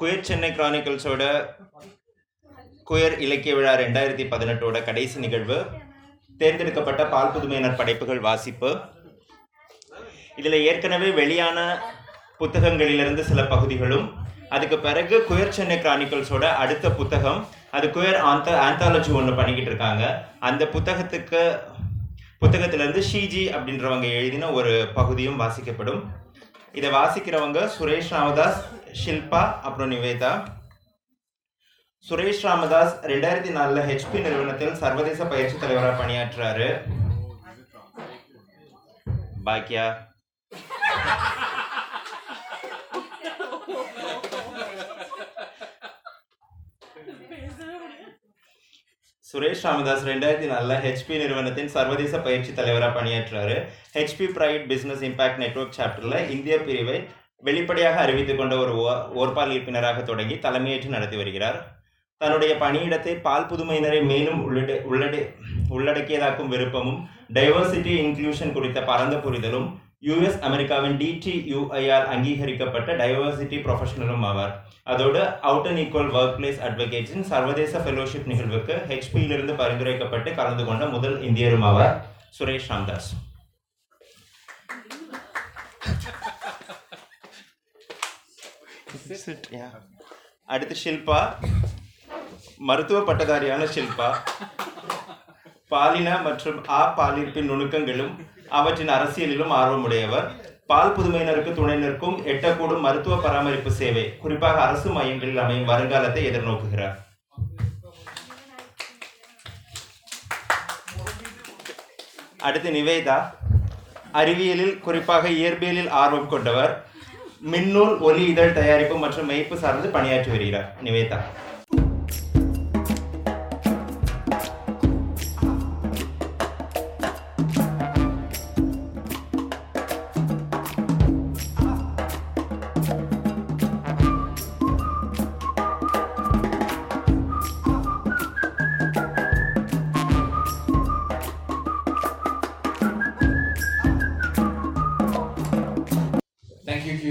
Queer Chennai கிரானிக்கல்ஸோட queer இலக்கிய விழா ரெண்டாயிரத்தி பதினெட்டோட கடைசி நிகழ்வு தேர்ந்தெடுக்கப்பட்ட பால் புதுமையினர் படைப்புகள் வாசிப்பு. இதில் ஏற்கனவே வெளியான புத்தகங்களிலிருந்து சில பகுதிகளும் அதுக்கு பிறகு குயர் சென்னை கிரானிக்கல்ஸோட அடுத்த புத்தகம் அது குயர் ஆந்த ஆந்தாலஜி ஒன்று பண்ணிக்கிட்டு இருக்காங்க. அந்த புத்தகத்துக்கு புத்தகத்திலிருந்து ஷீஜி அப்படின்றவங்க எழுதின ஒரு பகுதியும் வாசிக்கப்படும். இதை வாசிக்கிறவங்க சுரேஷ் ராமதாஸ் ஷில்பா அப்புறம் நிவேதா. சுரேஷ் ராமதாஸ் ரெண்டாயிரத்தி நாலில் ஹெச்பி நிறுவனத்தில் சர்வதேச பயிற்சி தலைவராக பணியாற்றுறாரு பாக்கியா சுரேஷ் ராமதாஸ் ரெண்டாயிரத்தி நாலில் ஹெச்பி நிறுவனத்தின் சர்வதேச பயிற்சி தலைவராக பணியாற்றினார் HP pride business impact network சாப்டரில் இந்திய பிரிவை வெளிப்படையாக அறிவித்துக் கொண்ட ஒரு ஓ- ஓர்பால் உறுப்பினராக தொடங்கி தலைமையேற்று நடத்தி வருகிறார். தன்னுடைய பணியிடத்தை பால் புதுமையினரை மேலும் உள்ளட உள்ளடக்கியதாக்கும் விருப்பமும் டைவர்சிட்டி இன்க்ளூஷன் குறித்த பரந்த புரிதலும் யுஎஸ் அமெரிக்காவின் டிடியூஐஆர் அங்கீகரிக்கப்பட்ட டைவர்சிட்டி ப்ரொஃபஷனலும் ஆவார் அதோடு out and equal workplace அட்வொகேட்ஸின் சர்வதேச ஃபெலோஷிப் நிகழ்வுக்கு ஹெச்பியிலிருந்து பரிந்துரைக்கப்பட்டு கலந்து கொண்ட முதல் இந்தியரும் ஆவார் சுரேஷ் ராம்தாஸ் அடுத்து ஷில்பா மருத்துவ பட்டதாரியான ஷில்பா பாலின மற்றும் ஆ பாலிற்பின் நுணுக்கங்களும் அவற்றின் அரசியலிலும் ஆர்வமுடையவர். பால் புதுமையினருக்கு துணை நிற்கும் எட்டக்கூடும் மருத்துவ பராமரிப்பு சேவை. குறிப்பாக அரசு மையங்களில் அமையும் வருங்காலத்தை எதிர்நோக்குகிறார். அடுத்து நிவேதா. அறிவியலில் குறிப்பாக இயற்பியலில் ஆர்வம் கொண்டவர். மின்னூல் ஒலி இதழ் தயாரிப்பு மற்றும் மெய்ப்பு சார்ந்து பணியாற்றி வருகிறார். Nivetha.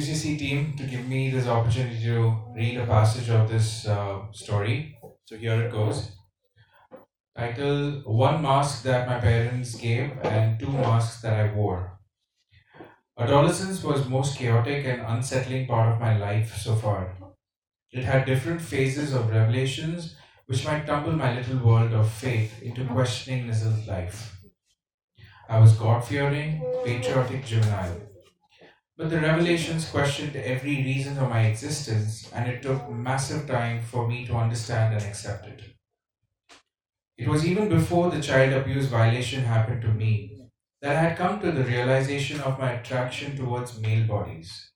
QCC team, to give me this opportunity to read a passage of this uh, story. So here it goes. Title One Mask That My Parents Gave, and Two Masks That I Wore. Adolescence was most chaotic and unsettling part of my life so far. It had different phases of revelations which might tumble my little world of faith into questioning Nizel's life. I was God fearing, patriotic juvenile. But the revelations questioned every reason of my existence, and it took massive time for me to understand and accept it. It was even before the child abuse violation happened to me that I had come to the realization of my attraction towards male bodies.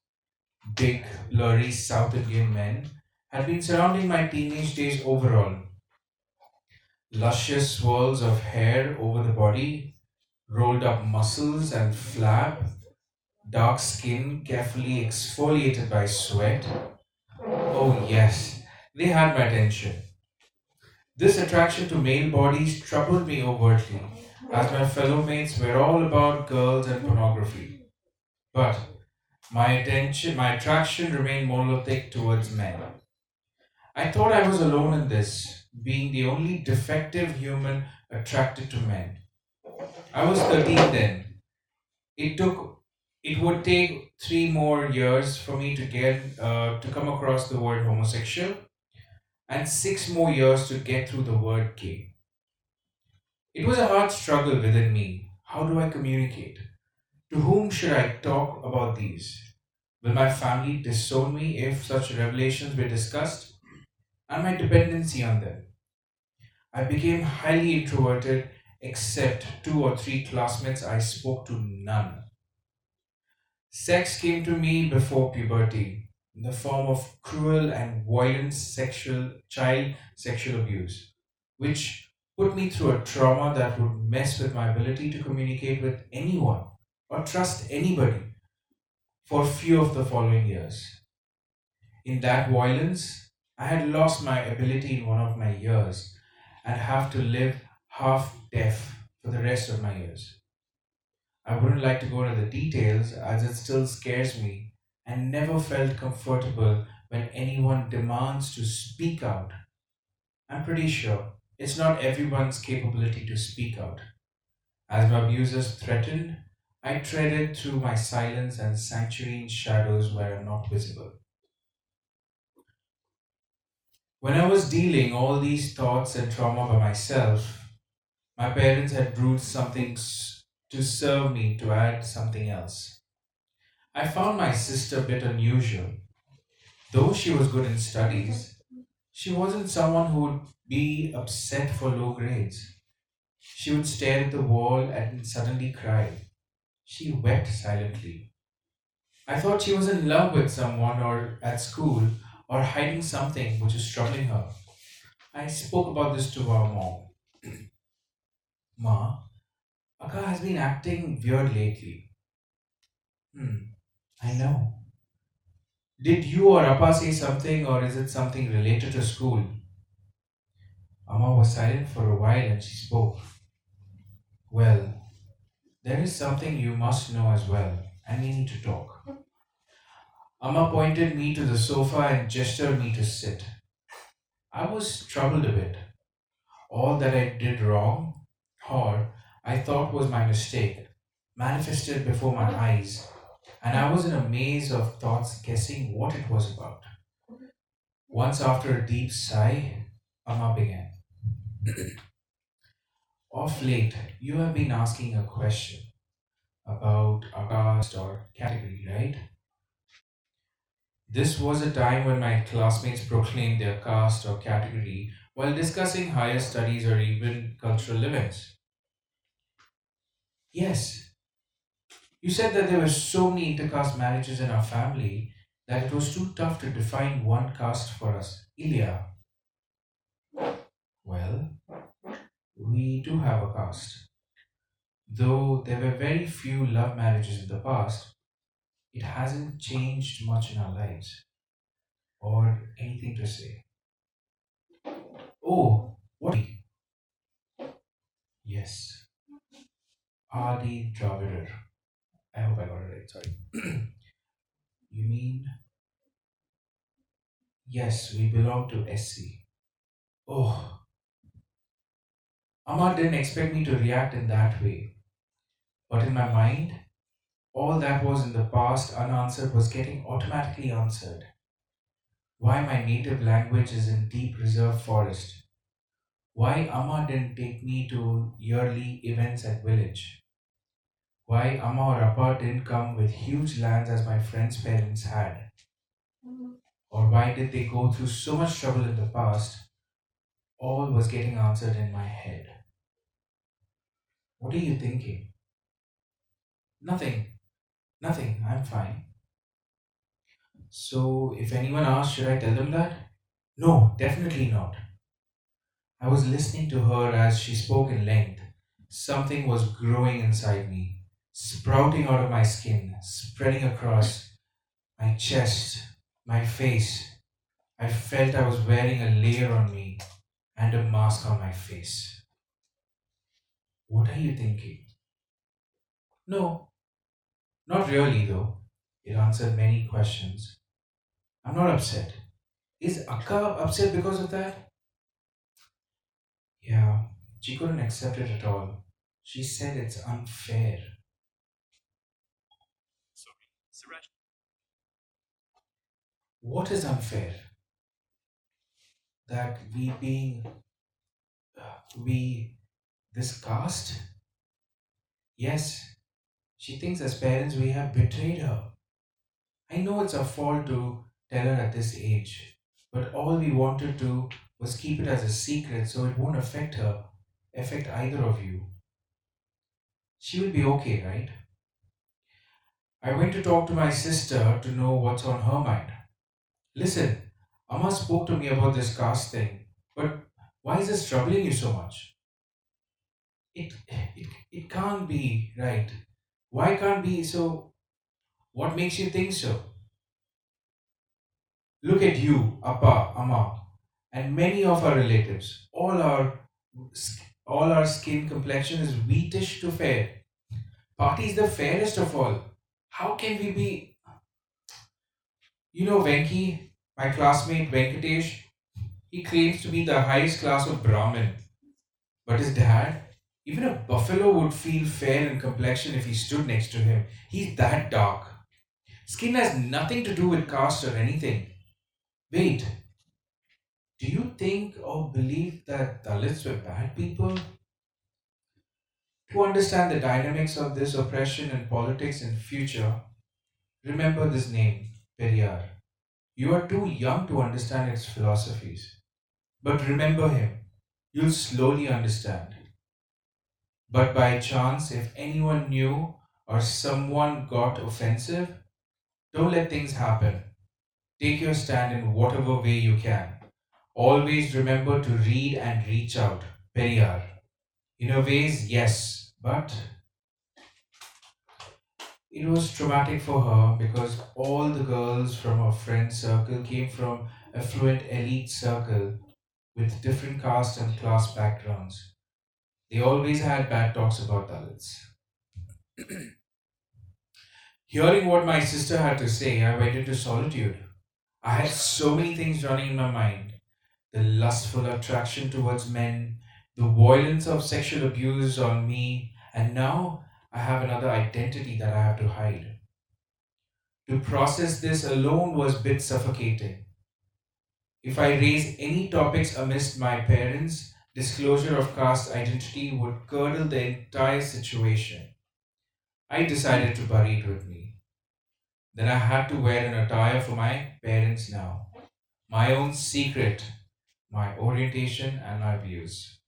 Big, blurry South Indian men had been surrounding my teenage days overall. Luscious swirls of hair over the body, rolled up muscles and flab, dark skin carefully exfoliated by sweat. Oh, yes, they had my attention. This attraction to male bodies troubled me overtly, as my fellow mates were all about girls and pornography. But my attention, my attraction remained monolithic towards men. I thought I was alone in this, being the only defective human attracted to men. I was 13 then. It took it would take three more years for me to get uh, to come across the word homosexual and six more years to get through the word gay. It was a hard struggle within me. How do i communicate? To whom should i talk about these? Will my family disown me if such revelations were discussed? And my dependency on them? I became highly introverted except two or three classmates i spoke to none Sex came to me before puberty in the form of cruel and violent sexual child sexual abuse, which put me through a trauma that would mess with my ability to communicate with anyone or trust anybody for few of the following years. In that violence, I had lost my ability in one of my years and have to live half deaf for the rest of my years. I wouldn't like to go into the details as it still scares me and never felt comfortable when anyone demands to speak out. I'm pretty sure it's not everyone's capability to speak out. As my abusers threatened, I treaded through my silence and sanctuary in shadows where I'm not visible. When I was dealing all these thoughts and trauma by myself, my parents had brewed something to serve me to add something else. I found my sister a bit unusual. Though she was good in studies, she wasn't someone who would be upset for low grades. She would stare at the wall and suddenly cry. She wept silently. I thought she was in love with someone or at school or hiding something which was troubling her. I spoke about this to our mom. Ma, Akka has been acting weird lately. Hmm, I know. Did you or Appa say something or is it something related to school? Amma was silent for a while and she spoke. Well, there is something you must know as well, and we need to talk. Amma pointed me to the sofa and gestured me to sit. I was troubled a bit. All that I did wrong, or I thought was my mistake, manifested before my eyes, and I was in a maze of thoughts guessing what it was about. Once after a deep sigh, Amma began. Of late, you have been asking a question about a caste or category, right? This was a time when my classmates proclaimed their caste or category while discussing higher studies or even cultural events. Yes, you said that there were so many intercaste marriages in our family that it was too tough to define one caste for us. Ilya, well, we do have a caste. Though there were very few love marriages in the past, it hasn't changed much in our lives or anything to say. Oh, what? Yes, Adi Dravidar. I hope I got it right. Sorry. you mean? Yes, we belong to SC. Oh, Amma didn't expect me to react in that way. But in my mind, all that was in the past unanswered was getting automatically answered. Why my native language is in deep reserve forest. Why Amma didn't take me to yearly events at village. Why Amma or Appa didn't come with huge lands as my friends' parents had. Or why did they go through so much trouble in the past? All was getting answered in my head. What are you thinking? Nothing. Nothing. I'm fine. So, if anyone asks, should I tell them that? No, definitely not. I was listening to her as she spoke in length. Something was growing inside me, sprouting out of my skin, spreading across my chest, my face. I felt I was wearing a layer on me and a mask on my face. What are you thinking? No, not really, though. It answered many questions. I'm not upset. Is Akka upset because of that? Yeah, she couldn't accept it at all. She said it's unfair. What is unfair? That we being, uh, we, this caste? Yes, she thinks as parents we have betrayed her. I know it's our fault to tell her at this age, but all we wanted to was keep it as a secret so it won't affect her, affect either of you. She will be okay, right? I went to talk to my sister to know what's on her mind. Listen, Amma spoke to me about this caste thing, but why is this troubling you so much? It, it, it can't be right. Why can't be so? What makes you think so? Look at you, Appa, Amma, and many of our relatives. All our all our skin complexion is wheatish to fair. Party is the fairest of all. How can we be? You know, Venki, My classmate Venkatesh, he claims to be the highest class of Brahmin. But his dad, even a buffalo would feel fair in complexion if he stood next to him. He's that dark. Skin has nothing to do with caste or anything. Wait, do you think or believe that Dalits were bad people? To understand the dynamics of this oppression and politics in future, remember this name, Periyar. You are too young to understand its philosophies. But remember him. You'll slowly understand. But by chance, if anyone knew or someone got offensive, don't let things happen. Take your stand in whatever way you can. Always remember to read and reach out. Periyar. In a ways, yes, but it was traumatic for her because all the girls from her friend circle came from affluent elite circle with different caste and class backgrounds. They always had bad talks about Dalits. Hearing what my sister had to say, I went into solitude. I had so many things running in my mind the lustful attraction towards men, the violence of sexual abuse on me, and now I have another identity that I have to hide. To process this alone was a bit suffocating. If I raise any topics amidst my parents, disclosure of caste identity would curdle the entire situation. I decided to bury it with me. Then I had to wear an attire for my parents now. My own secret, my orientation, and my views.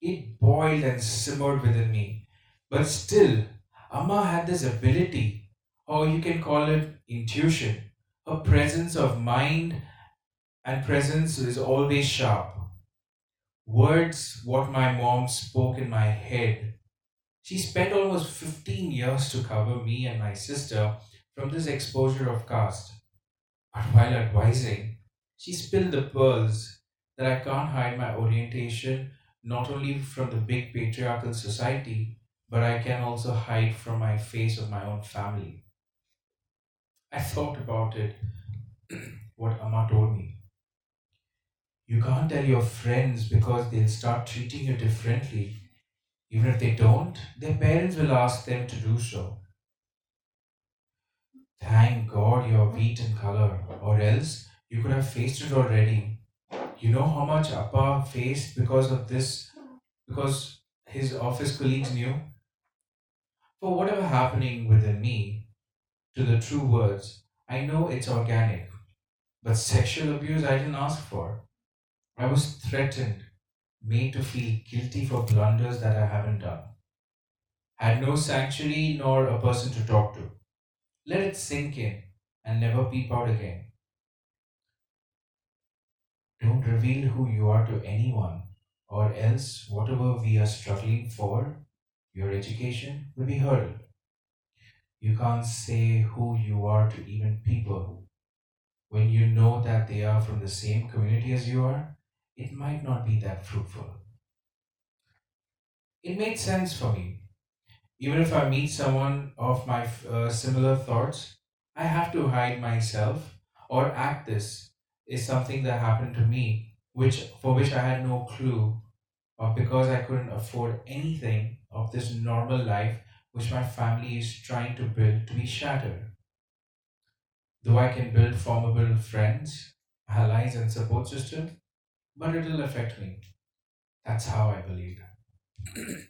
It boiled and simmered within me. But still, Amma had this ability, or you can call it intuition. Her presence of mind and presence is always sharp. Words, what my mom spoke in my head. She spent almost 15 years to cover me and my sister from this exposure of caste. But while advising, she spilled the pearls that I can't hide my orientation not only from the big patriarchal society, but I can also hide from my face of my own family. I thought about it, what Amma told me. You can't tell your friends because they'll start treating you differently. Even if they don't, their parents will ask them to do so. Thank God you're wheat in color, or else you could have faced it already. You know how much Appa faced because of this, because his office colleagues knew? For whatever happening within me, to the true words, I know it's organic, but sexual abuse I didn't ask for. I was threatened, made to feel guilty for blunders that I haven't done. Had no sanctuary nor a person to talk to. Let it sink in and never peep out again. Don't reveal who you are to anyone, or else whatever we are struggling for, your education, will be hurdled. You can't say who you are to even people. When you know that they are from the same community as you are, it might not be that fruitful. It made sense for me. Even if I meet someone of my uh, similar thoughts, I have to hide myself or act this is something that happened to me, which for which I had no clue, or because I couldn't afford anything of this normal life which my family is trying to build to be shattered. Though I can build formidable friends, allies, and support system, but it'll affect me. That's how I believe.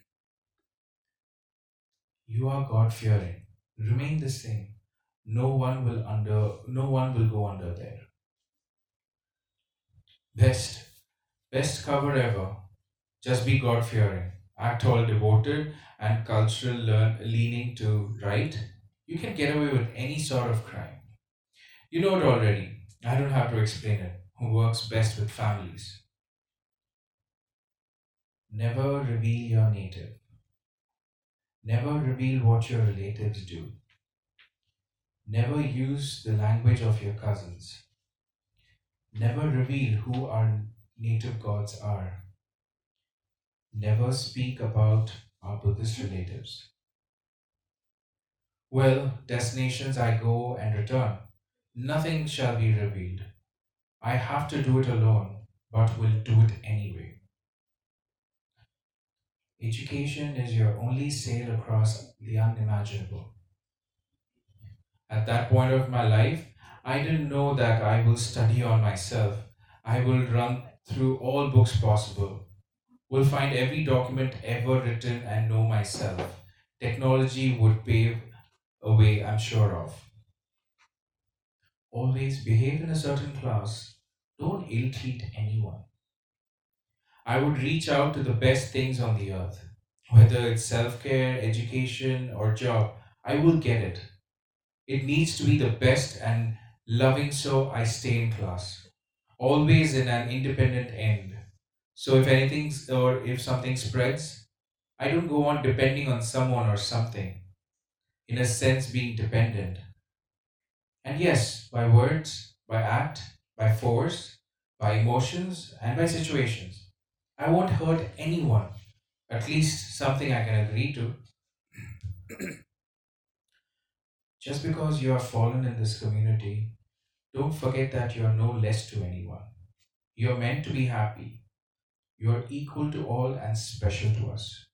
You are God fearing. Remain the same. No one will under no one will go under there. Best, best cover ever. Just be God fearing. Act all devoted and cultural learn, leaning to right. You can get away with any sort of crime. You know it already. I don't have to explain it. Who works best with families? Never reveal your native. Never reveal what your relatives do. Never use the language of your cousins. Never reveal who our native gods are. Never speak about our Buddhist relatives. Well, destinations I go and return. Nothing shall be revealed. I have to do it alone, but will do it anyway. Education is your only sail across the unimaginable. At that point of my life, I didn't know that I will study on myself. I will run through all books possible, will find every document ever written and know myself. Technology would pave a way, I'm sure of. Always behave in a certain class. Don't ill treat anyone. I would reach out to the best things on the earth. Whether it's self care, education, or job, I will get it. It needs to be the best and loving, so I stay in class. Always in an independent end. So if anything or if something spreads, I don't go on depending on someone or something. In a sense, being dependent. And yes, by words, by act, by force, by emotions, and by situations. I won't hurt anyone. At least something I can agree to. Just because you are fallen in this community, don't forget that you are no less to anyone. You are meant to be happy. You are equal to all and special to us.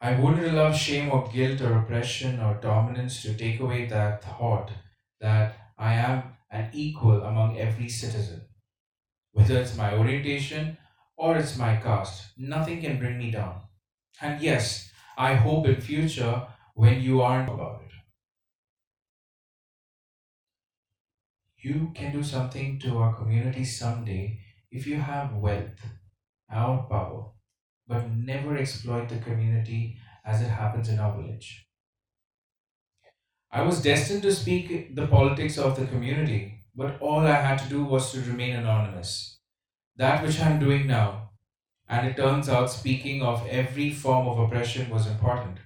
I wouldn't allow shame or guilt or oppression or dominance to take away that thought that I am an equal among every citizen. Whether it's my orientation or it's my caste, nothing can bring me down. And yes, I hope in future when you aren't about it. You can do something to our community someday if you have wealth or power, but never exploit the community as it happens in our village. I was destined to speak the politics of the community, but all I had to do was to remain anonymous. That which I'm doing now, and it turns out speaking of every form of oppression was important.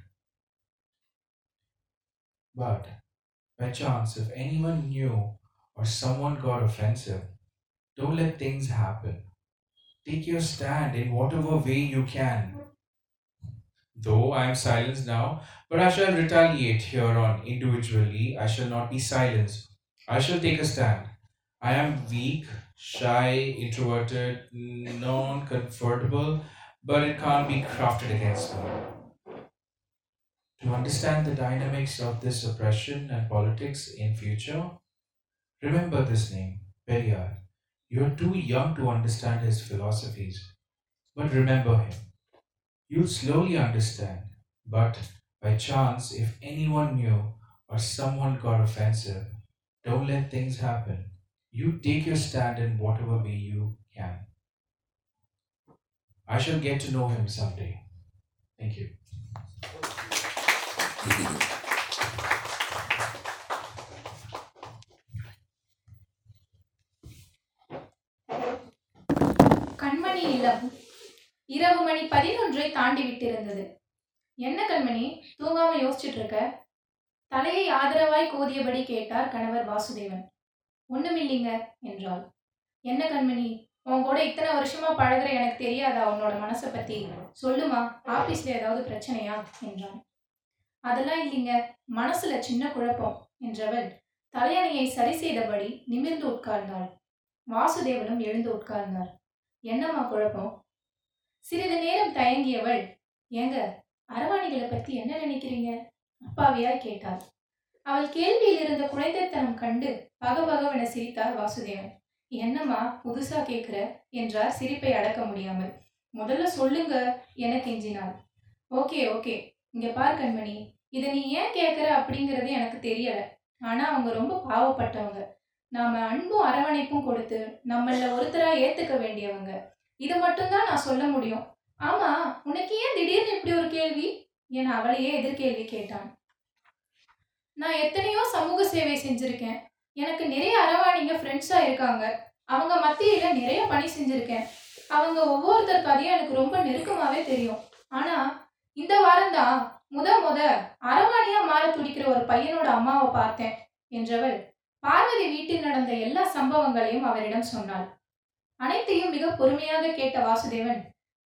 But by chance, if anyone knew or someone got offensive, don't let things happen. Take your stand in whatever way you can. Though I am silenced now, but I shall retaliate hereon individually. I shall not be silenced. I shall take a stand. I am weak, shy, introverted, non comfortable, but it can't be crafted against me. To understand the dynamics of this oppression and politics in future, remember this name, Periyar. You are too young to understand his philosophies, but remember him. You'll slowly understand, but by chance, if anyone knew or someone got offensive, don't let things happen. You take your stand in whatever way you can. I shall get to know him someday. Thank you. இரவு மணி பதினொன்றை தாண்டி விட்டிருந்தது. என்ன கண்மணி தூங்காம யோசிச்சுட்டு இருக்க தலையை ஆதரவாய் கோதியபடி கேட்டார் கணவர் வாசுதேவன். ஒண்ணுமில்லைங்க என்றாள். என்ன கண்மணி உன் கூட இத்தனை வருஷமா பழகுற எனக்கு தெரியாதா உன்னோட மனசை பத்தி? சொல்லுமா ஆபீஸ்ல ஏதாவது பிரச்சனையா? என்றான். அதெல்லாம் இல்லைங்க மனசுல சின்ன குழப்பம் என்றவள் தலையணையை சரி செய்தபடி நிமிர்ந்து உட்கார்ந்தாள். வாசுதேவனும் எழுந்து உட்கார்ந்தார். என்னம்மா குழப்பம்? சிறிது நேரம் தயங்கியவள் ஏங்க அரவாணிகளை பத்தி என்ன நினைக்கிறீங்க? அப்பாவியாய் கேட்டாள். அவள் கேள்வியில் இருந்த குழந்தைத்தனம் கண்டு பகபகவென சிரித்தார் வாசுதேவன். என்னம்மா புதுசா கேட்குற என்றார் சிரிப்பை அடக்க முடியாமல். முதல்ல சொல்லுங்க என கெஞ்சினாள். Okay okay. இங்க பார் கண்மணி. இதை நீ ஏன் கேட்குற அப்படிங்கிறது எனக்கு தெரியல. ஆனா அவங்க ரொம்ப பாவப்பட்டவங்க. நாம அன்பும் அரவணைப்பும் கொடுத்து நம்மள ஒருத்தரா ஏத்துக்க வேண்டியவங்க. இது மட்டும்தான் நான் சொல்ல முடியும். ஆமா உனக்கு ஏன் திடீர்னு இப்படி ஒரு கேள்வி? என அவளையே எதிர்கேள்வி கேட்டான். நான் எத்தனையோ சமூக சேவை செஞ்சிருக்கேன். எனக்கு நிறைய அரவாணிங்க ஃப்ரெண்ட்ஸா இருக்காங்க. அவங்க மத்தியில நிறைய பணி செஞ்சிருக்கேன். அவங்க ஒவ்வொருத்தர் கதையும் எனக்கு ரொம்ப நெருக்கமாவே தெரியும். ஆனா இந்த வாரம்தான் முத முத அரவாணியா மாற துடிக்கிற ஒரு பையனோட அம்மாவை பார்த்தேன் என்றவள் பார்வதி வீட்டில் நடந்த எல்லா சம்பவங்களையும் அவரிடம் சொன்னாள். அனைத்தையும் மிக பொறுமையாக கேட்ட வாசுதேவன்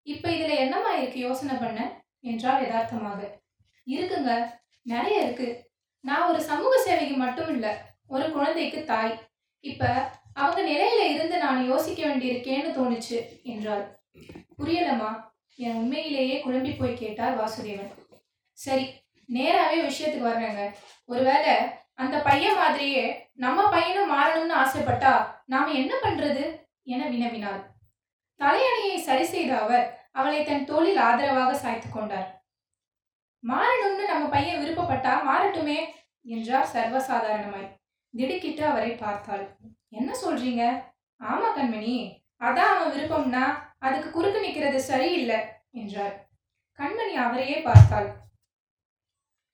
இப்ப இதுல என்னமா இருக்கு யோசனை பண்ண? என்றால் யதார்த்தமாக. இருக்குங்க நிறைய இருக்கு. நான் ஒரு சமூக சேவைக்கு மட்டும் இல்ல ஒரு குழந்தைக்கு தாய். இப்ப அவங்க நிலையில இருந்து நான் யோசிக்க வேண்டியிருக்கேன்னு தோணுச்சு என்றாள். புரியலம்மா என் உண்மையிலேயே குழம்பி போய் கேட்டார் வாசுதேவன். சரி நேராகவே விஷயத்துக்கு வர்றேங்க. ஒருவேளை அந்த பையன் மாதிரியே நம்ம பையனும் மாறணும்னு ஆசைப்பட்டா நாம என்ன பண்றது? என வினவினாள் தலையணையை சரி செய்த அவர் அவளை தன் தோளில் ஆதரவாக சாய்த்து கொண்டார். மாறணும்னு நம்ம பையன் விருப்பப்பட்டா மாறட்டுமே என்றார் சர்வசாதாரணமாய். திடுக்கிட்டு அவரை பார்த்தாள். என்ன சொல்றீங்க? ஆமா கண்மணி. அதான் அவன் விருப்பம்னா அதுக்கு குறுக்கு நிக்கிறது சரியில்லை என்றார். கண்மணி அவரையே பார்த்தாள்.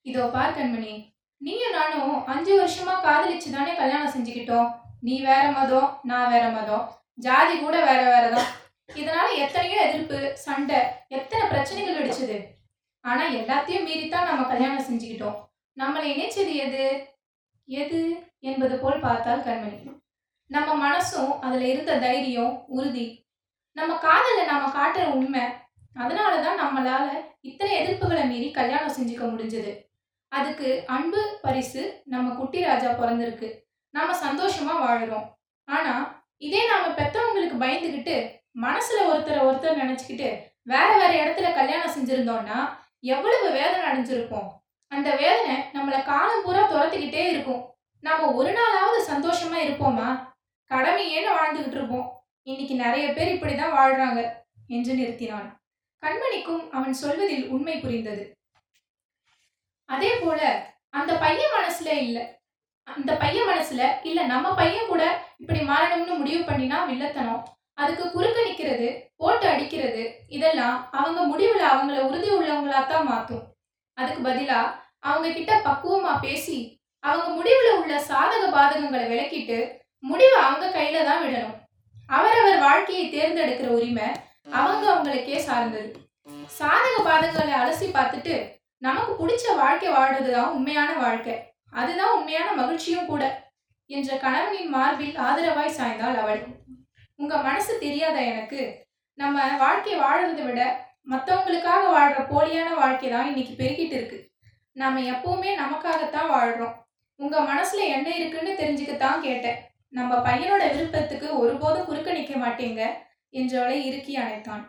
இதோ பார் கண்மணி நீயும் நானும் அஞ்சு வருஷமா காதலிச்சு தானே கல்யாணம் செஞ்சுக்கிட்டோம். நீ வேற மதம் நான் வேற மதம். ஜாதி கூட வேற வேறதான். இதனால எத்தனையோ எதிர்ப்பு சண்டை எத்தனை பிரச்சனைகள் அடிச்சது ஆனா எல்லாத்தையும் மீறித்தான் நம்ம கல்யாணம் செஞ்சுக்கிட்டோம். நம்மளை இணைச்சது எது? எது என்பது போல் பார்த்தால் கண்மணி நம்ம மனசும் அதுல இருந்த தைரியம் உறுதி. நம்ம காதல நாம காட்டுற உண்மை அதனாலதான் நம்மளால இத்தனை எதிர்ப்புகளை மீறி கல்யாணம் செஞ்சுக்க முடிஞ்சது. அதுக்கு அன்பு பரிசு நம்ம குட்டி ராஜா பிறந்திருக்கு. நம்ம சந்தோஷமா வாழறோம். ஆனா இதே நாம பெத்தவங்களுக்கு பயந்துகிட்டு மனசுல ஒருத்தரை ஒருத்தர் நினைச்சுக்கிட்டு வேற வேற இடத்துல கல்யாணம் செஞ்சிருந்தோம்னா எவ்வளவு வேதனை அடைஞ்சிருப்போம். அந்த வேதனை நம்மள காலம் பூரா துரத்திக்கிட்டே இருக்கும். நாம ஒரு நாளாவது சந்தோஷமா இருப்போமா? கடமையேன்னு வாழ்ந்துகிட்டு இருப்போம். இன்னைக்கு நிறைய பேர் இப்படிதான் வாழ்றாங்க என்று நிறுத்தினான். கண்மணிக்கும் அவன் சொல்வதில் உண்மை புரிந்தது. அதே போல அந்த பையன் மனசுல இல்லை. அந்த பையன் மனசுல இல்ல நம்ம பையன் கூட இப்படி மாறணும்னு முடிவு பண்ணினா வில்லத்தனம். அதுக்கு குறுக்க நிக்கிறது போட்டு அடிக்கிறது இதெல்லாம் அவங்க முடிவுல அவங்கள உறுதி உள்ளவங்களா தான் மாத்தும். அதுக்கு பதிலா அவங்க கிட்ட பக்குவமா பேசி அவங்க முடிவுல உள்ள சாதக பாதகங்களை விளக்கிட்டு முடிவை அவங்க கையில தான் விடணும். அவரவர் வாழ்க்கையை தேர்ந்தெடுக்கிற உரிமை அவங்க அவங்களுக்கே சார்ந்தது. சாதக பாதகங்களை அலசி பார்த்துட்டு நமக்கு பிடிச்ச வாழ்க்கை வாழ்றதுதான் உண்மையான வாழ்க்கை. அதுதான் உண்மையான மகிழ்ச்சியும் கூட. என்ற கணவனின் மார்பில் ஆதரவாய் சாய்ந்தாள் அவள். உங்க மனசு தெரியாத எனக்கு? நம்ம வாழ்க்கை வாழறதை விட மற்றவங்களுக்காக வாழ்ற போலியான வாழ்க்கை தான் இன்னைக்கு பெருகிட்டு இருக்கு. நாம எப்பவுமே நமக்காகத்தான் வாழ்றோம். உங்க மனசுல என்ன இருக்குன்னு தெரிஞ்சுக்கத்தான் கேட்டேன். நம்ம பையனோட விருப்பத்துக்கு ஒருபோதும் குறுக்க நிக்க மாட்டேங்க என்றவளை இறுக்கி அணைத்தான்.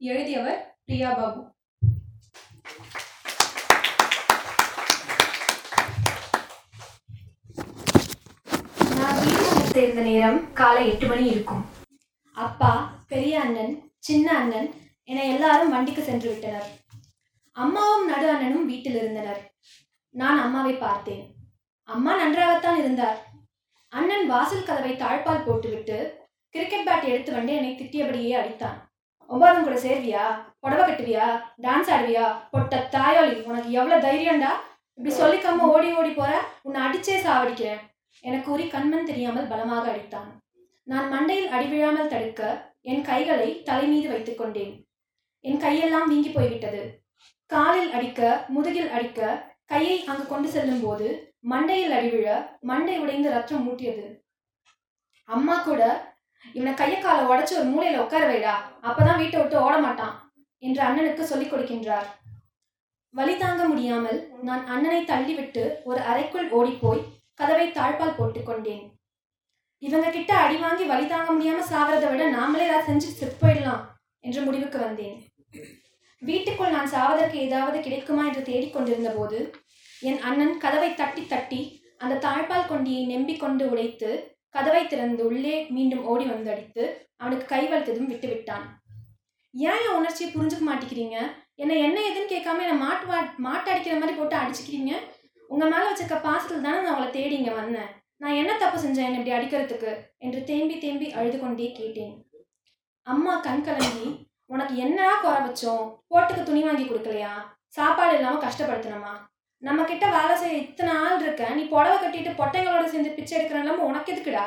எழுதியவர் பிரியா பாபு நான் வீடு வந்து சேர்ந்த நேரம் காலை எட்டு மணி இருக்கும். அப்பா பெரிய அண்ணன் சின்ன அண்ணன் என எல்லாரும் வண்டிக்கு சென்று விட்டனர். அம்மாவும் நடு அண்ணனும் வீட்டில் இருந்தனர். நான் அம்மாவை பார்த்தேன். அம்மா நன்றாகத்தான் இருந்தார். அண்ணன் வாசல் கதவை தாழ்பால் போட்டுவிட்டு கிரிக்கெட் பேட் எடுத்து வந்து என்னை திட்டியபடியே அடித்தான். ஒன்பதாம் கூட சேர்வியா? புடவை கட்டுவியா? டான்ஸ் ஆடுவியா? பொட்ட தாயோலி உனக்கு எவ்வளவு தைரியம்டா? இப்படி சொல்லிக்காம ஓடி ஓடி போற? உன்னை அடிச்சே சாவடிக்கிறேன். எனக்கு கூறி கண்மன் தெரியாமல் பலமாக அடித்தான். நான் மண்டையில் அடிவிழாமல் தடுக்க என் கைகளை தலை மீது வைத்துக் கொண்டேன். என் கையெல்லாம் வீங்கி போய்விட்டது. காலில் அடிக்க முதுகில் அடிக்க கையை அங்கு கொண்டு செல்லும் போது மண்டையில் அடிவிழ மண்டை உடைந்து ரத்தம் மூட்டியது அம்மா கூட இவனை கைய காலை உடைச்சு ஒரு மூலையில உட்கார வைடா அப்பதான் வீட்டை விட்டு ஓட மாட்டான் என்று அண்ணனுக்கு சொல்லிக் கொடுக்கின்றார். வலி தாங்க முடியாமல் நான் அண்ணனை தள்ளிவிட்டு ஒரு அறைக்குள் ஓடிப்போய் கதவை தாழ்பால் போட்டுக்கொண்டேன் இவங்க கிட்ட அடி வாங்கி வழி தாங்க முடியாம சாவறதை விட நாமளே ஏதாவது செஞ்சு செத்து போயிடலாம் என்ற முடிவுக்கு வந்தேன். வீட்டுக்குள் நான் சாவதற்கு ஏதாவது கிடைக்குமா என்று தேடிக்கொண்டிருந்த போது என் அண்ணன் கதவை தட்டி தட்டி அந்த தாழ்பால் கொண்டியை நெம்பிக் கொண்டு உடைத்து கதவை திறந்து உள்ளே மீண்டும் ஓடி வந்து அடித்து அவனுக்கு கை விட்டுவிட்டான் ஏன் என் உணர்ச்சியை புரிஞ்சுக்க மாட்டேங்கிறீங்க? என்னை என்ன எதுன்னு கேட்காம என்னை மாட்டு வா மாட்டு அடிக்கிற மாதிரி போட்டு அடிச்சுக்கிறீங்க? உங்கள் மேலே வச்சிருக்க பாசத்தில் தானே நான் உங்களை தேடி இங்கே வந்தேன். நான் என்ன தப்பு செஞ்சேன்? என்னை இப்படி அடிக்கிறதுக்கு? என்று தேம்பி தேம்பி அழுது கொண்டே கேட்டேன். அம்மா கண் கலங்கி உனக்கு என்னடா குறை வச்சோம்? போட்டுக்கு துணி வாங்கி கொடுக்கலையா? சாப்பாடு இல்லாமல் கஷ்டப்படுத்தினம்மா நம்ம கிட்ட வேலை செய்ய இத்தனை ஆள் இருக்க நீ புடவை கட்டிட்டு பொட்டைங்களோட சேர்ந்து பிச்சை எடுக்கிற உனக்கு எதுக்குடா?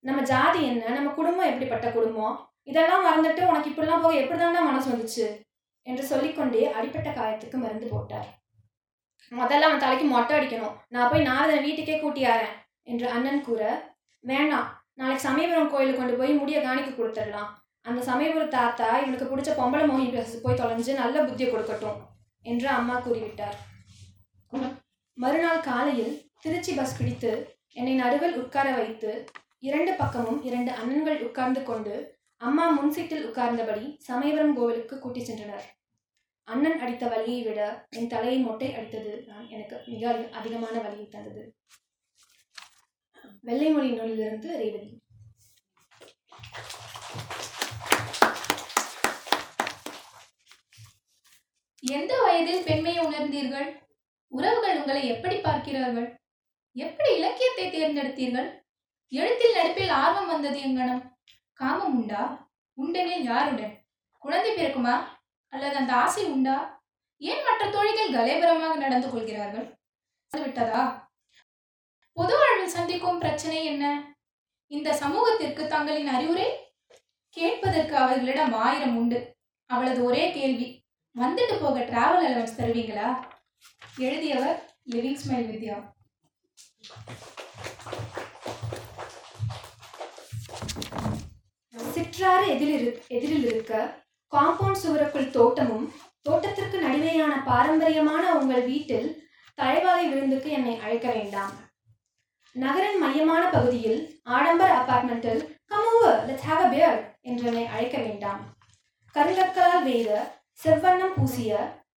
நம்ம ஜாதி என்ன? நம்ம குடும்பம் எப்படிப்பட்ட குடும்பம்? இதெல்லாம் மறந்துட்டு உனக்கு இப்படிலாம் போக எப்படிதான்டா மனசு வந்துச்சு? என்று சொல்லிக்கொண்டே அடிப்பட்ட காயத்துக்கு மருந்து போட்டார். முதல்ல அவன் தலைக்கு மொட்டை அடிக்கணும். நான் போய் நாரதனை வீட்டுக்கே கூட்டியாரேன் என்று அண்ணன் கூற வேண்டாம் நாளைக்கு சமயபுரம் கோயிலுக்கு கொண்டு போய் முடிய காணிக்க கொடுத்துடலாம். அந்த சமயபுரம் தாத்தா இவனுக்கு பிடிச்ச பொம்பளை மோகி ட்ரெஸ் போய் தொலைஞ்சு நல்ல புத்தியை கொடுக்கட்டும் என்று அம்மா கூறிவிட்டார். மறுநாள் காலையில் திருச்சி பஸ் பிடித்து என்னை நடுவில் உட்கார வைத்து இரண்டு பக்கமும் இரண்டு அண்ணன்கள் உட்கார்ந்து கொண்டு அம்மா முன்சீட்டில் உட்கார்ந்தபடி சமயபுரம் கோவிலுக்கு கூட்டி சென்றனர். அண்ணன் அடித்த வலியை விட என் தலையை மொட்டை அடித்தது நான் எனக்கு மிக அதிகமான வலியை தந்தது. வெள்ளைமொழி நூலிலிருந்து ரேவதி. எந்த வயதில் பெண்மையை உணர்ந்தீர்கள்? உறவுகள் உங்களை எப்படி பார்க்கிறார்கள்? எப்படி இலக்கியத்தை தேர்ந்தெடுத்தீர்கள்? எழுத்தில் நடிப்பில் ஆர்வம் வந்தது எங்கனம்? காமம் உண்டா? உண்டெனில் யாருடன்? குழந்தை பிறக்குமா? அல்லது அந்த ஆசை உண்டா? ஏன் மற்ற தோழிகள் கலேபரமாக நடந்து கொள்கிறார்கள்? விட்டதா பொது வாழ்வில் சந்திக்கும் பிரச்சனை என்ன? இந்த சமூகத்திற்கு தங்களின் அறிவுரை கேட்பதற்கு அவர்களிடம் ஆயிரம் உண்டு. அவளது ஒரே கேள்வி வந்துட்டு போக டிராவல் அலவன்ஸ் தருவீங்களா? எழுதியவர் லிவிங் ஸ்மைல் வித்யா. சிற்றாறு எதிரில் எதிரில் இருக்க காம்பவுண்ட் சுவருக்குள் தோட்டமும் தோட்டத்திற்கு நடுவேயான பாரம்பரியமான உங்கள் வீட்டில் தலைவாலை விருந்துக்கு என்னை அழைக்க வேண்டாம். நகரின் மையமான பகுதியில் ஆடம்பர அபார்ட்மெண்ட்டில் come over let's have a beer என்று என்னை அழைக்க வேண்டாம். கருங்கற்களால் வேத செவ்வண்ணம் பூசிய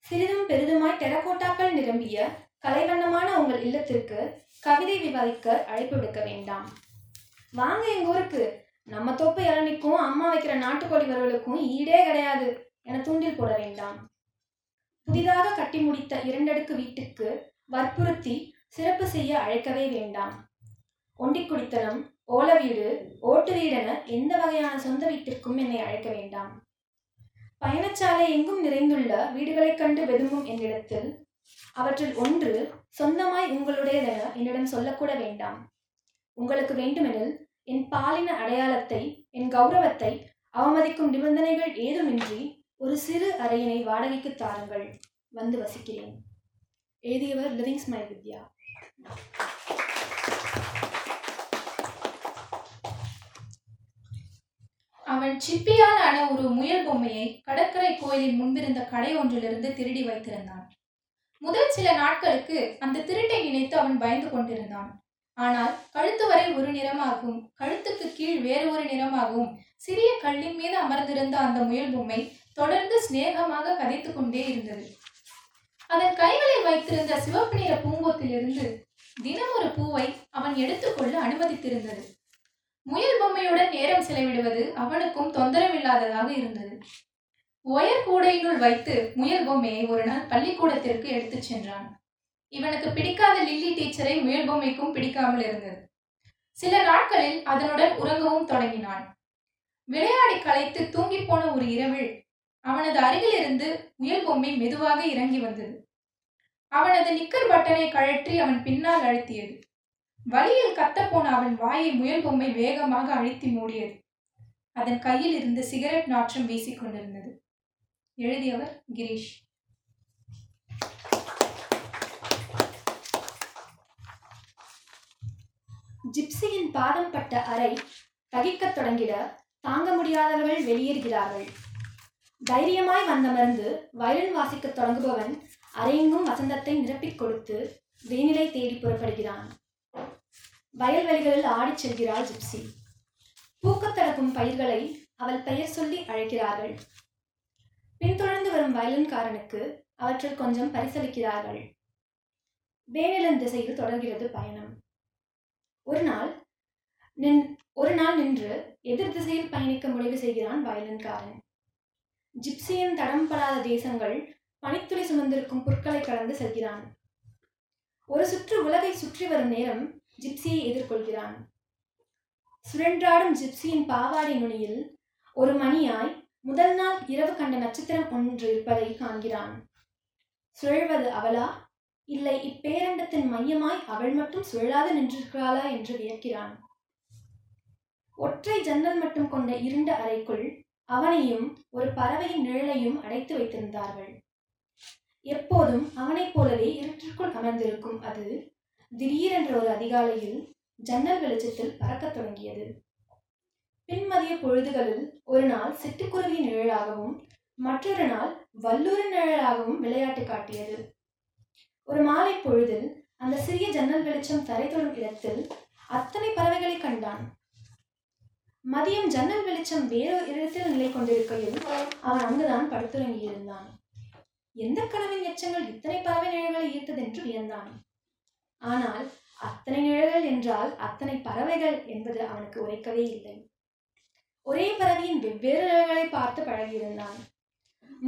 சிறிதும் பெரிதுமாய் டெரகோட்டாக்கள் நிரம்பிய கலைவண்ணமான உங்கள் இல்லத்திற்கு கவிதை விவாதிக்க அழைப்பு விடுக்க வேண்டாம். வாங்க எங்க ஊருக்கு நம்ம தோப்பு இளநிக்கும் அம்மா வைக்கிற நாட்டுக்கோழி வறுவலுக்கும் ஈடே கிடையாது என தூண்டில் போட வேண்டாம். புதிதாக கட்டி முடித்த இரண்டடுக்கு வீட்டுக்கு வற்புறுத்தி சிறப்பு செய்ய அழைக்கவே வேண்டாம். ஒண்டிக் குடித்தனம் ஓல வீடு ஓட்டு வீடென எந்த வகையான சொந்த வீட்டிற்கும் என்னை அழைக்க வேண்டாம். பயணச்சாலை எங்கும் நிறைந்துள்ள வீடுகளைக் கண்டு வெதும்பும் என்னிடத்தில் அவற்றில் ஒன்று சொந்தமாய் உங்களுடையதென என்னிடம் சொல்லக்கூட வேண்டாம். உங்களுக்கு வேண்டுமெனில் என் பாலின அடையாளத்தை என் கௌரவத்தை அவமதிக்கும் நிபந்தனைகள் ஏதுமின்றி ஒரு சிறு அறையினை வாடகைக்கு தாருங்கள். வந்து வசிக்கிறேன். எழுதியவர் லிவிங் ஸ்மைல் வித்யா. அவன் சிப்பியால் ஆன ஒரு முயல் பொம்மையை கடற்கரை கோயிலின் முன்பிருந்த கடை ஒன்றிலிருந்து திருடி வைத்திருந்தான். முதல் சில நாட்களுக்கு அந்த திருட்டை நினைத்து அவன் பயந்து கொண்டிருந்தான். ஆனால் கழுத்து வரை ஒரு நிறமாகவும் கழுத்துக்கு கீழ் வேறு ஒரு நிறமாகவும் சிறிய கல்லின் மீது அமர்ந்திருந்த அந்த முயல் பொம்மை தொடர்ந்து சிநேகமாக கதைத்து கொண்டே இருந்தது. அதன் கைகளில் வைத்திருந்த சிவப்பு நிற பூங்கோத்திலிருந்து தினம் ஒரு பூவை அவன் எடுத்துக்கொள்ள அனுமதித்திருந்தது. முயல் பொம்மையுடன் நேரம் செலவிடுவது அவனுக்கும் தொந்தரவில்லாததாக இருந்தது. ஒயர் கூடையினுள் வைத்து முயல் பொம்மையை ஒரு நாள் பள்ளிக்கூடத்திற்கு எடுத்துச் சென்றான். இவனுக்கு பிடிக்காத லில்லி டீச்சரை முயல் பொம்மைக்கும் பிடிக்காமல் இருந்தது. சில நாட்களில் அதனுடன் உறங்கவும் தொடங்கினான். விளையாடி களைத்து தூங்கிப் போன ஒரு இரவில் அவனது அருகிலிருந்து முயல் பொம்மை மெதுவாக இறங்கி வந்தது. அவனது நிக்கர் பட்டனை கழற்றி அவன் பின்னால் அழுத்தியது. வழியில் கத்தப்போன அவன் வாயை முயல் பொம்மை வேகமாக அழுத்தி மூடியது. அதன் கையில் இருந்து சிகரெட் நாற்றம் வீசிக்கொண்டிருந்தது எழுதியவர் கிரீஷ். ஜிப்சியின் பாதம் பட்ட அறை தகிக்கத் தொடங்கிட தாங்க முடியாதவர்கள் வெளியேறுகிறார்கள். தைரியமாய் வந்த மருந்து வயலின் வாசிக்கத் தொடங்குபவன் அறையெங்கும் வசந்தத்தை நிரப்பிக் கொடுத்து வெயிலை தேடி புறப்படுகிறான். வயல்வெளிகளில் ஆடிச் செல்கிறாள் ஜிப்சி. பூக்கத் தடக்கும் பயிர்களை அவள் பெயர் சொல்லி அழைக்கிறார்கள். பின்தொடர்ந்து வரும் வயலின்காரனுக்கு அவற்றில் கொஞ்சம் பரிசளிக்கிறார்கள். வேனிலன் திசையில் தொடர்கிறது பயணம். ஒரு நாள் நின் ஒரு நாள் நின்று எதிர் திசையில் பயணிக்க முடிவு செய்கிறான் வயலின்காரன். ஜிப்சியின் தடம்படாத தேசங்கள் பனித்துளை சுமந்திருக்கும் புற்களை கடந்து செல்கிறான். ஒரு சுற்று உலகை சுற்றி வரும் நேரம் ஜிப்சியை எதிர்கொள்கிறான். சுழன்றாடும் ஜிப்சியின் பாவாடை நுனியில் ஒரு மணியாய் முதல் நாள் இரவு கண்ட நட்சத்திரம் ஒன்று இருப்பதை காண்கிறான். சுழல்வது அவளா இல்லை இப்பேரண்டத்தின் மையமாய் அவள் மட்டும் சுழலாது நின்றிருக்கிறாளா என்று வியக்கிறான். ஒற்றை ஜன்னல் மட்டும் கொண்ட இருண்ட அறைக்குள் அவனையும் ஒரு பறவையின் நிழலையும் அடைத்து வைத்திருந்தார்கள். எப்போதும் அவனைப் போலவே இருட்டிற்குள் அமர்ந்திருக்கும் அது திடீரென்ற ஒரு அதிகாலையில் ஜன்னல் வெளிச்சத்தில் பறக்கத் தொடங்கியது. பின்மதிய பொழுதுகளில் ஒரு நாள் சிட்டுக்குருவி நிழலாகவும் மற்றொரு நாள் வல்லூரின் நிழலாகவும் விளையாட்டு காட்டியது. ஒரு மாலை பொழுதில் அந்த சிறிய ஜன்னல் வெளிச்சம் தரை தொடும் இடத்தில் அத்தனை பறவைகளை கண்டான். மதியம் ஜன்னல் வெளிச்சம் வேறு இடத்தில் நிலை கொண்டிருக்கையில் அவன் அங்குதான் படுத்துறங்கியிருந்தான் எந்த கனவின் எச்சங்கள் இத்தனை பறவை நிழல்களை ஈர்த்ததென்று வியந்தான். ஆனால் அத்தனை நிழல்கள் என்றால் அத்தனை பறவைகள் என்பது அவனுக்கு உரைக்கவே இல்லை. ஒரே பறவையின் வெவ்வேறு நிழல்களை பார்த்து பழகியிருந்தான்.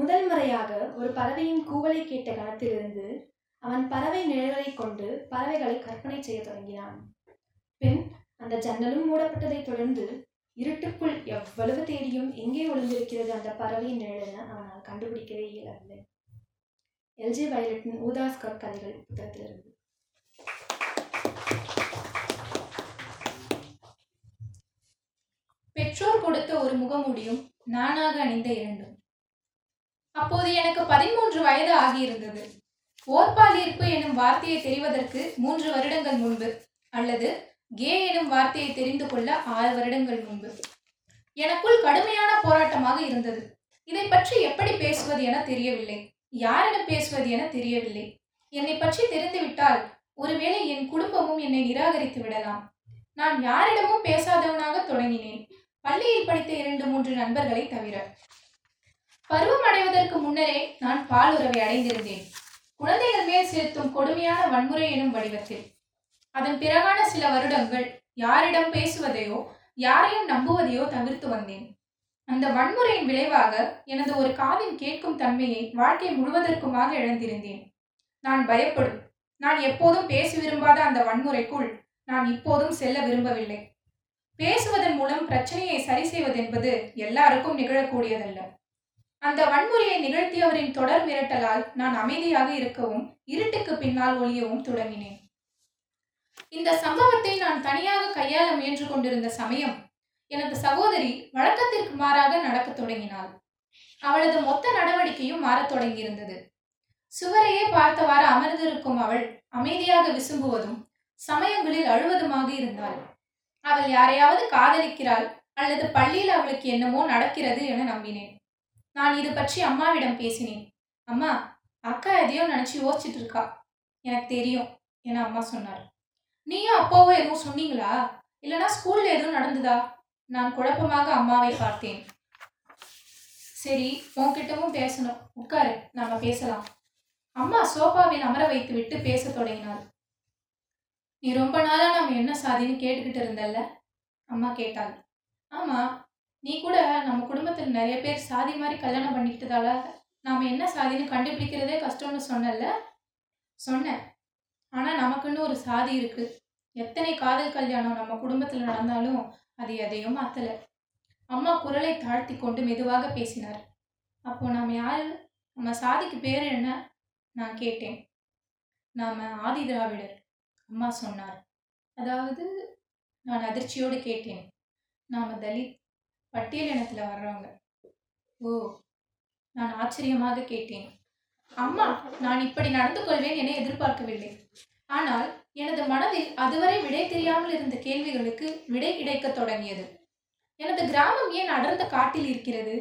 முதல் முறையாக ஒரு பறவையின் கூவலை கேட்ட கணத்திலிருந்து அவன் பறவை நிழல்களைக் கொண்டு பறவைகளை கற்பனை செய்ய தொடங்கினான். பின் அந்த ஜன்னலும் மூடப்பட்டதைத் தொடர்ந்து இருட்டுக்குள் எவ்வளவு தேடியும் எங்கே ஒளிந்திருக்கிறது அந்த பறவையின் நிழல் அவனால் கண்டுபிடிக்கவே இயலவில்லை எல்ஜி வயலட்டின் ஊதாஸ்கர் கதைகள் புத்தகத்திலிருந்து. பெற்றோர் கொடுத்த ஒரு முகமூடியும் நானாக அணிந்த இரண்டும். அப்போது எனக்கு பதிமூன்று வயது ஆகியிருந்தது. ஓர்பாலிருப்பு எனும் வார்த்தையை தெரிவதற்கு மூன்று வருடங்கள் முன்பு அல்லது கே எனும் வார்த்தையை தெரிந்து கொள்ள ஆறு வருடங்கள் முன்பு. எனக்குள் கடுமையான போராட்டமாக இருந்தது. இதை பற்றி எப்படி பேசுவது என தெரியவில்லை. யாரிடம் பேசுவது என தெரியவில்லை. என்னை பற்றி தெரிந்துவிட்டால் ஒருவேளை என் குடும்பமும் என்னை நிராகரித்து விடலாம். நான் யாரிடமும் பேசாதவனாக தொடங்கினேன். பள்ளியில் படித்த இரண்டு மூன்று நண்பர்களை தவிர. பருவம் அடைவதற்கு முன்னரே நான் பாலுறவை அடைந்திருந்தேன். குழந்தைகள் மேல் செலுத்தும் கொடுமையான வன்முறை எனும் வடிவத்தில். அதன் பிறகான சில வருடங்கள் யாரிடம் பேசுவதையோ யாரையும் நம்புவதையோ தவிர்த்து வந்தேன். அந்த வன்முறையின் விளைவாக எனது ஒரு காதின் கேட்கும் தன்மையை வாழ்க்கை முழுவதற்குமாக இழந்திருந்தேன். நான் பயப்படும். நான் எப்போதும் பேச விரும்பாத அந்த வன்முறைக்குள் நான் இப்போதும் செல்ல விரும்பவில்லை. பேசுவதன் மூலம் பிரச்சனையை சரி செய்வதென்பது எல்லாருக்கும் நிகழக்கூடியதல்ல. அந்த வன்முறையை நிகழ்த்தியவரின் தொடர் மிரட்டலால் நான் அமைதியாக இருக்கவும் இருட்டுக்கு பின்னால் ஒளியவும் தொடங்கினேன். இந்த சம்பவத்தை நான் தனியாக கையாள முயன்று கொண்டிருந்த சமயம் எனது சகோதரி வழக்கத்திற்கு மாறாக நடக்கத் தொடங்கினாள். அவளது மொத்த நடவடிக்கையும் மாறத் தொடங்கியிருந்தது. சுவரையே பார்த்தவாறு அமர்ந்திருக்கும் அவள் அமைதியாக விசும்புவதும் சமயங்களில் அழுவதுமாக இருந்தாள். அவள் யாரையாவது காதலிக்கிறாள் அல்லது பள்ளியில் அவளுக்கு என்னமோ நடக்கிறது என நம்பினேன். நான் இது பற்றி அம்மாவிடம் பேசினேன். அம்மா அக்கா எதையோ நினச்சி யோசிச்சுட்டு இருக்கா. எனக்கு தெரியும் என அம்மா சொன்னார். நீயும் அப்பாவோ எதுவும் சொன்னீங்களா? இல்லைனா ஸ்கூலில் எதுவும் நடந்ததா? நான் குழப்பமாக அம்மாவை பார்த்தேன். சரி உன்கிட்டவும் பேசணும். உட்காரு நாம பேசலாம். அம்மா சோஃபாவில் அமர வைத்து விட்டு பேச தொடங்கினாள். நீ ரொம்ப நாளாக நாம் என்ன சாதின்னு கேட்டுக்கிட்டு இருந்தல்ல? அம்மா கேட்டாள். ஆமாம் நீ கூட நம்ம குடும்பத்தில் நிறைய பேர் சாதி மாதிரி கல்யாணம் பண்ணிக்கிட்டதால நாம் என்ன சாதின்னு கண்டுபிடிக்கிறதே கஷ்டம்னு சொன்னல சொன்னேன். ஆனால் நமக்குன்னு ஒரு சாதி இருக்குது எத்தனை காதல் கல்யாணம் நம்ம குடும்பத்தில் நடந்தாலும் அது எதையும் மாற்றலை அம்மா குரலை தாழ்த்தி கொண்டு மெதுவாக பேசினார். அப்போ நாம் யார்? நம்ம சாதிக்கு பேர் என்ன? நான் கேட்டேன். நாம் ஆதி திராவிடர் அம்மா சொன்னார். அதாவது நான் அதிர்ச்சியோடு கேட்டேன். நாம் தலித் பட்டியல் இனத்துல வர்றவங்க. ஓ நான் ஆச்சரியமாக கேட்டேன். அம்மா நான் இப்படி நடந்து கொள்வேன் என எதிர்பார்க்கவில்லை. ஆனால் எனது மனதில் அதுவரை விடை தெரியாமல் இருந்த கேள்விகளுக்கு விடை கிடைக்கத் தொடங்கியது. எனது கிராமம் ஏன் அடர்ந்த காட்டில் இருக்கிறது?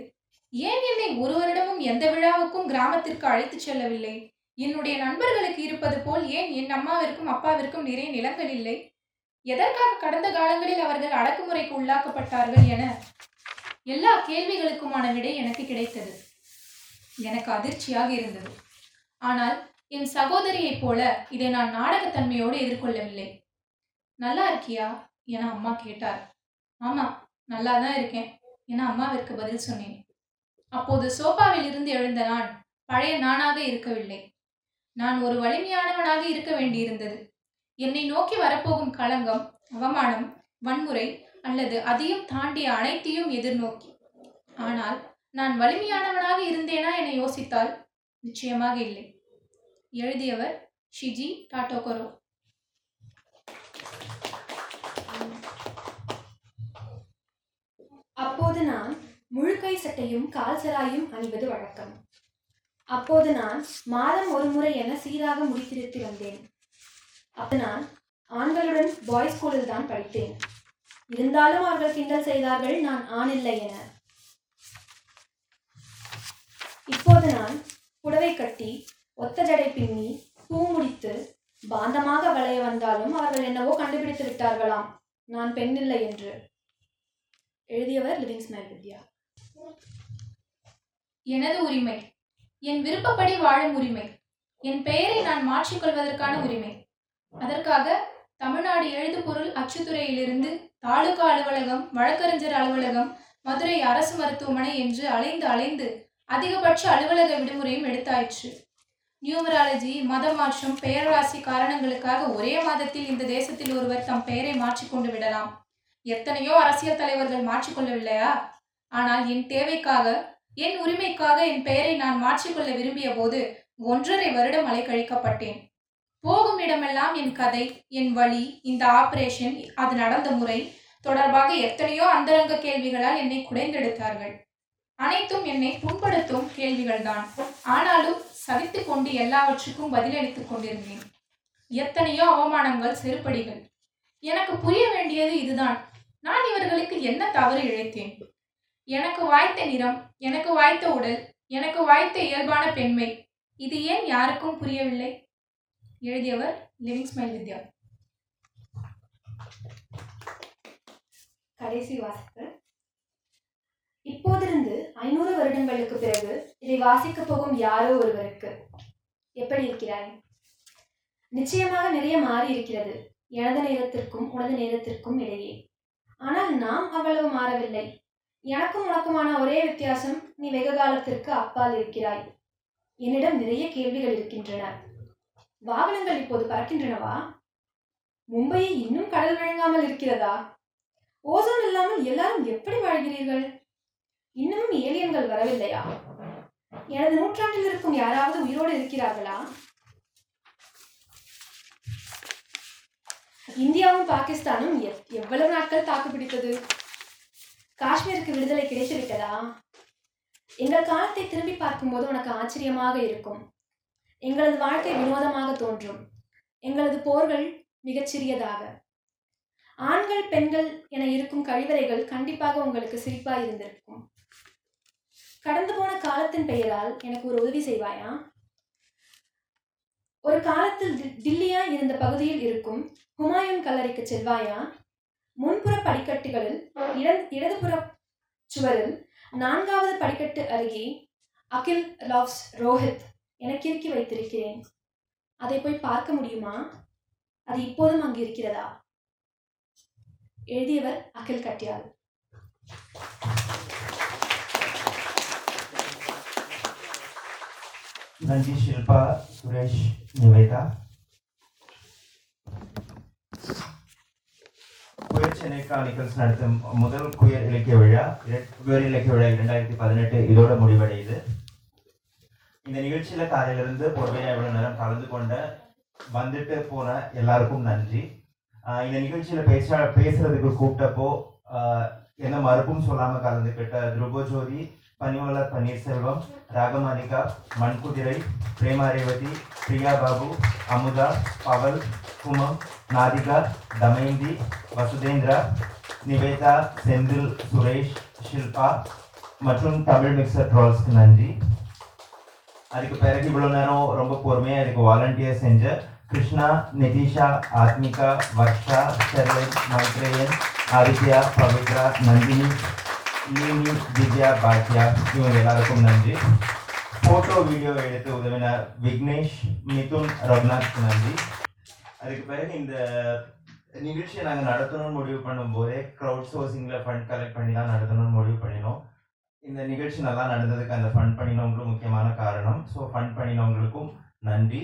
ஏன் என்னை ஒரு வருடமும் எந்த விழாவுக்கும் கிராமத்திற்கு அழைத்துச் செல்லவில்லை? என்னுடைய நண்பர்களுக்கு இருப்பது போல் ஏன் என் அம்மாவிற்கும் அப்பாவிற்கும் நிறைய நிலங்கள் இல்லை? எதற்காக கடந்த காலங்களில் அவர்கள் அடக்குமுறைக்கு உள்ளாக்கப்பட்டார்கள் என எல்லா கேள்விகளுக்குமான விடை எனக்கு கிடைத்தது. எனக்கு அதிர்ச்சியாக இருந்தது. ஆனால் என் சகோதரியைப் போல இதை நான் நாடகத்தன்மையோடு எதிர்கொள்ளவில்லை. நல்லா இருக்கியா? என அம்மா கேட்டார். ஆமா நல்லா தான் இருக்கேன் என அம்மாவிற்கு பதில் சொன்னேன். அப்போது சோபாவில் இருந்து எழுந்த நான் பழைய நானாக இருக்கவில்லை. நான் ஒரு வலிமையானவனாக இருக்க வேண்டியிருந்தது. என்னை நோக்கி வரப்போகும் களங்கம் அவமானம் வன்முறை அல்லது அதையும் தாண்டிய அனைத்தையும் எதிர்நோக்கி. ஆனால் நான் வலிமையானவனாக இருந்தேனா? என யோசித்தால் நிச்சயமாக இல்லை. எழுதியவர் ஷிஜி டாட்டோகரோ. அப்போது நான் முழுக்கை சட்டையும் கால் சராயும் அணிவது வழக்கம். அப்போது நான் மாதம் ஒரு முறை என சீராக முடித்திருத்தி வந்தேன். அப்போ நான் ஆண்களுடன் பாய்ஸ் ஸ்கூலில் தான் படித்தேன். இருந்தாலும் அவர்கள் கிண்டல் செய்தார்கள் நான் ஆணில்லை என. இப்போது நான் புடவை கட்டி ஒத்த ஜடை பின்னி பூ முடித்து பாந்தமாக வளைய வந்தாலும் அவர்கள் என்னவோ கண்டுபிடித்து விட்டார்களாம். நான் பெண்ணில்லை என்று. எழுதியவர் லிவிங் ஸ்மைல் வித்யா. எனது உரிமை. என் விருப்பப்படி வாழும் உரிமை. என் பெயரை நான் மாற்றிக்கொள்வதற்கான உரிமை. அதற்காக தமிழ்நாடு எழுதுபொருள் அச்சுத்துறையிலிருந்து தாலுகா அலுவலகம் வழக்கறிஞர் அலுவலகம் மதுரை அரசு மருத்துவமனை என்று அலைந்து அலைந்து அதிகபட்ச அலுவலக விடுமுறையும் எடுத்தாயிற்று. நியூமராலஜி மத மாற்றம் பெயர்ராசி காரணங்களுக்காக ஒரே மாதத்தில் இந்த தேசத்தில் ஒருவர் தம் பெயரை மாற்றிக்கொண்டு விடலாம். எத்தனையோ அரசியல் தலைவர்கள் மாற்றிக்கொள்ளவில்லையா ஆனால் என் தேவைக்காக என் உரிமைக்காக என் பெயரை நான் மாற்றிக்கொள்ள விரும்பிய போது ஒன்றரை வருடம் அலைக்கழிக்கப்பட்டேன். போகும் இடமெல்லாம் என் கதை என் வழி இந்த ஆபரேஷன் அது நடந்த முறை தொடர்பாக எத்தனையோ அந்தரங்க கேள்விகளால் என்னை குடைந்தெடுத்தார்கள். அனைத்தும் என்னை புண்படுத்தும் கேள்விகள்தான். ஆனாலும் சகித்து கொண்டு எல்லாவற்றுக்கும் பதிலளித்துக் கொண்டிருந்தேன். எத்தனையோ அவமானங்கள் செருப்படிகள். எனக்கு புரிய வேண்டியது இதுதான். நான் இவர்களுக்கு என்ன தவறு இழைத்தேன்? எனக்கு வாய்த்த நிறம் எனக்கு வாய்த்த உடல் எனக்கு வாய்த்த இயல்பான பெண்மை இது ஏன் யாருக்கும் புரியவில்லை? எழுதியவர் லிவிங் ஸ்மைல் வித்யா கடைசி வாசிப்பு. இப்போதிருந்து ஐநூறு வருடங்களுக்கு பிறகு இதை வாசிக்கப் போகும் யாரோ ஒருவருக்கு எப்படி இருக்கிறாய்? நிச்சயமாக நிறைய மாறி இருக்கிறது. எனது நேரத்திற்கும் உனது நேரத்திற்கும் இடையே. ஆனால் நாம் அவ்வளவு மாறவில்லை. எனக்கும் உனக்குமான ஒரே வித்தியாசம் நீ வெகு காலத்திற்கு அப்பால் இருக்கிறாய். என்னிடம் நிறைய கேள்விகள் இருக்கின்றன. வாகனங்கள் இப்போது பறக்கின்றனவா? மும்பையை இன்னும் கடல் வழங்காமல் இருக்கிறதா? ஓசோன் இல்லாமல் எல்லாரும் எப்படி வாழ்கிறீர்கள்? இன்னமும் ஏலியன்கள் வரவில்லையா? எனது நூற்றாண்டில் இருக்கும் யாராவது உயிரோடு இருக்கிறார்களா? இந்தியாவும் பாகிஸ்தானும் எவ்வளவு நாட்கள் தாக்குப்பிடித்தது காஷ்மீருக்கு விடுதலை கிடைத்து விட்டதா எங்கள் காலத்தை திரும்பி பார்க்கும்போது உனக்கு ஆச்சரியமாக இருக்கும். எங்களது வாழ்க்கை வினோதமாக தோன்றும். எங்களது போர்கள் மிகச்சிறியதாக ஆண்கள் பெண்கள் என இருக்கும் கழிவறைகள் கண்டிப்பாக உங்களுக்கு சிரிப்பாக இருந்திருக்கும். கடந்து போன காலத்தின் பெயரால் எனக்கு ஒரு உதவி செய்வாயா? ஒரு காலத்தில் டில்லியா தில்லியா இருந்த பகுதியில் இருக்கும் ஹுமாயூன் கல்லறைக்கு செல்வாயா? முன்புற படிக்கட்டுகளில் இட- இடதுபுற சுவரில் நான்காவது படிக்கட்டு அருகே அகில் லவ்ஸ் ரோஹித் என கிறுக்கி வைத்திருக்கிறேன். அதை போய் பார்க்க முடியுமா? அது இப்போதும் அங்கு இருக்கிறதா? எழுதியவர் அகில் கட்டியால். நன்றி ஷில்பா சுரேஷ் நிவேதா. குயர் சென்னை கிரானிக்கல்ஸ் நடத்தும் முதல் குயர் இலக்கிய விழா குயர் இலக்கிய விழா இரண்டாயிரத்தி பதினெட்டு இதோட முடிவடையுது. இந்த நிகழ்ச்சியில காலையிலிருந்து பொறுமையா இவ்வளவு நேரம் கலந்து கொண்ட வந்துட்டு போன எல்லாருக்கும் நன்றி. இந்த நிகழ்ச்சியில பேச பேசுறதுக்கு கூப்பிட்டப்போ என்ன மறுப்பும் சொல்லாம கலந்துக்கிட்ட துருபஜோதி பனிமலர் பன்னீர்செல்வம் ராகமாலிகா மண்குதிரை பிரேமா ரேவதி பிரியா பாபு அமுதா பவல் குமம் நாதிகா தமயந்தி வசுதேந்திரா நிவேதா செந்தில் சுரேஷ் ஷில்பா மற்றும் தமிழ் மிக்சர் ட்ரோல்ஸ்க்கு நன்றி. அதுக்கு பிறகு இவ்வளோ நேரம் ரொம்ப பொறுமையாக இதுக்கு வாலண்டியர் செஞ்ச கிருஷ்ணா நிதிஷா ஆத்மிகா வர்ஷா ஸ்டெர்லைட் மைத்ரேயன் ஆதித்யா பவித்ரா நந்தினி நீமி திவ்யா பாக்யா இவங்க எல்லாருக்கும் நன்றி. ஃபோட்டோ வீடியோ எடுத்து உதவின விக்னேஷ் மிதுன் ரகுநாத் நன்றி. அதுக்கு பிறகு இந்த நிகழ்ச்சியை நாங்கள் நடத்தணும்னு முடிவு பண்ணும்போதே க்ரௌட் சோர்சிங்கில் ஃபண்ட் கலெக்ட் பண்ணி தான் நடத்தணும்னு முடிவு பண்ணினோம். இந்த நிகழ்ச்சி நல்லா நடந்ததுக்கு அந்த ஃபண்ட் பண்ணினவங்களும் முக்கியமான காரணம். ஸோ ஃபண்ட் பண்ணினவங்களுக்கும் நன்றி.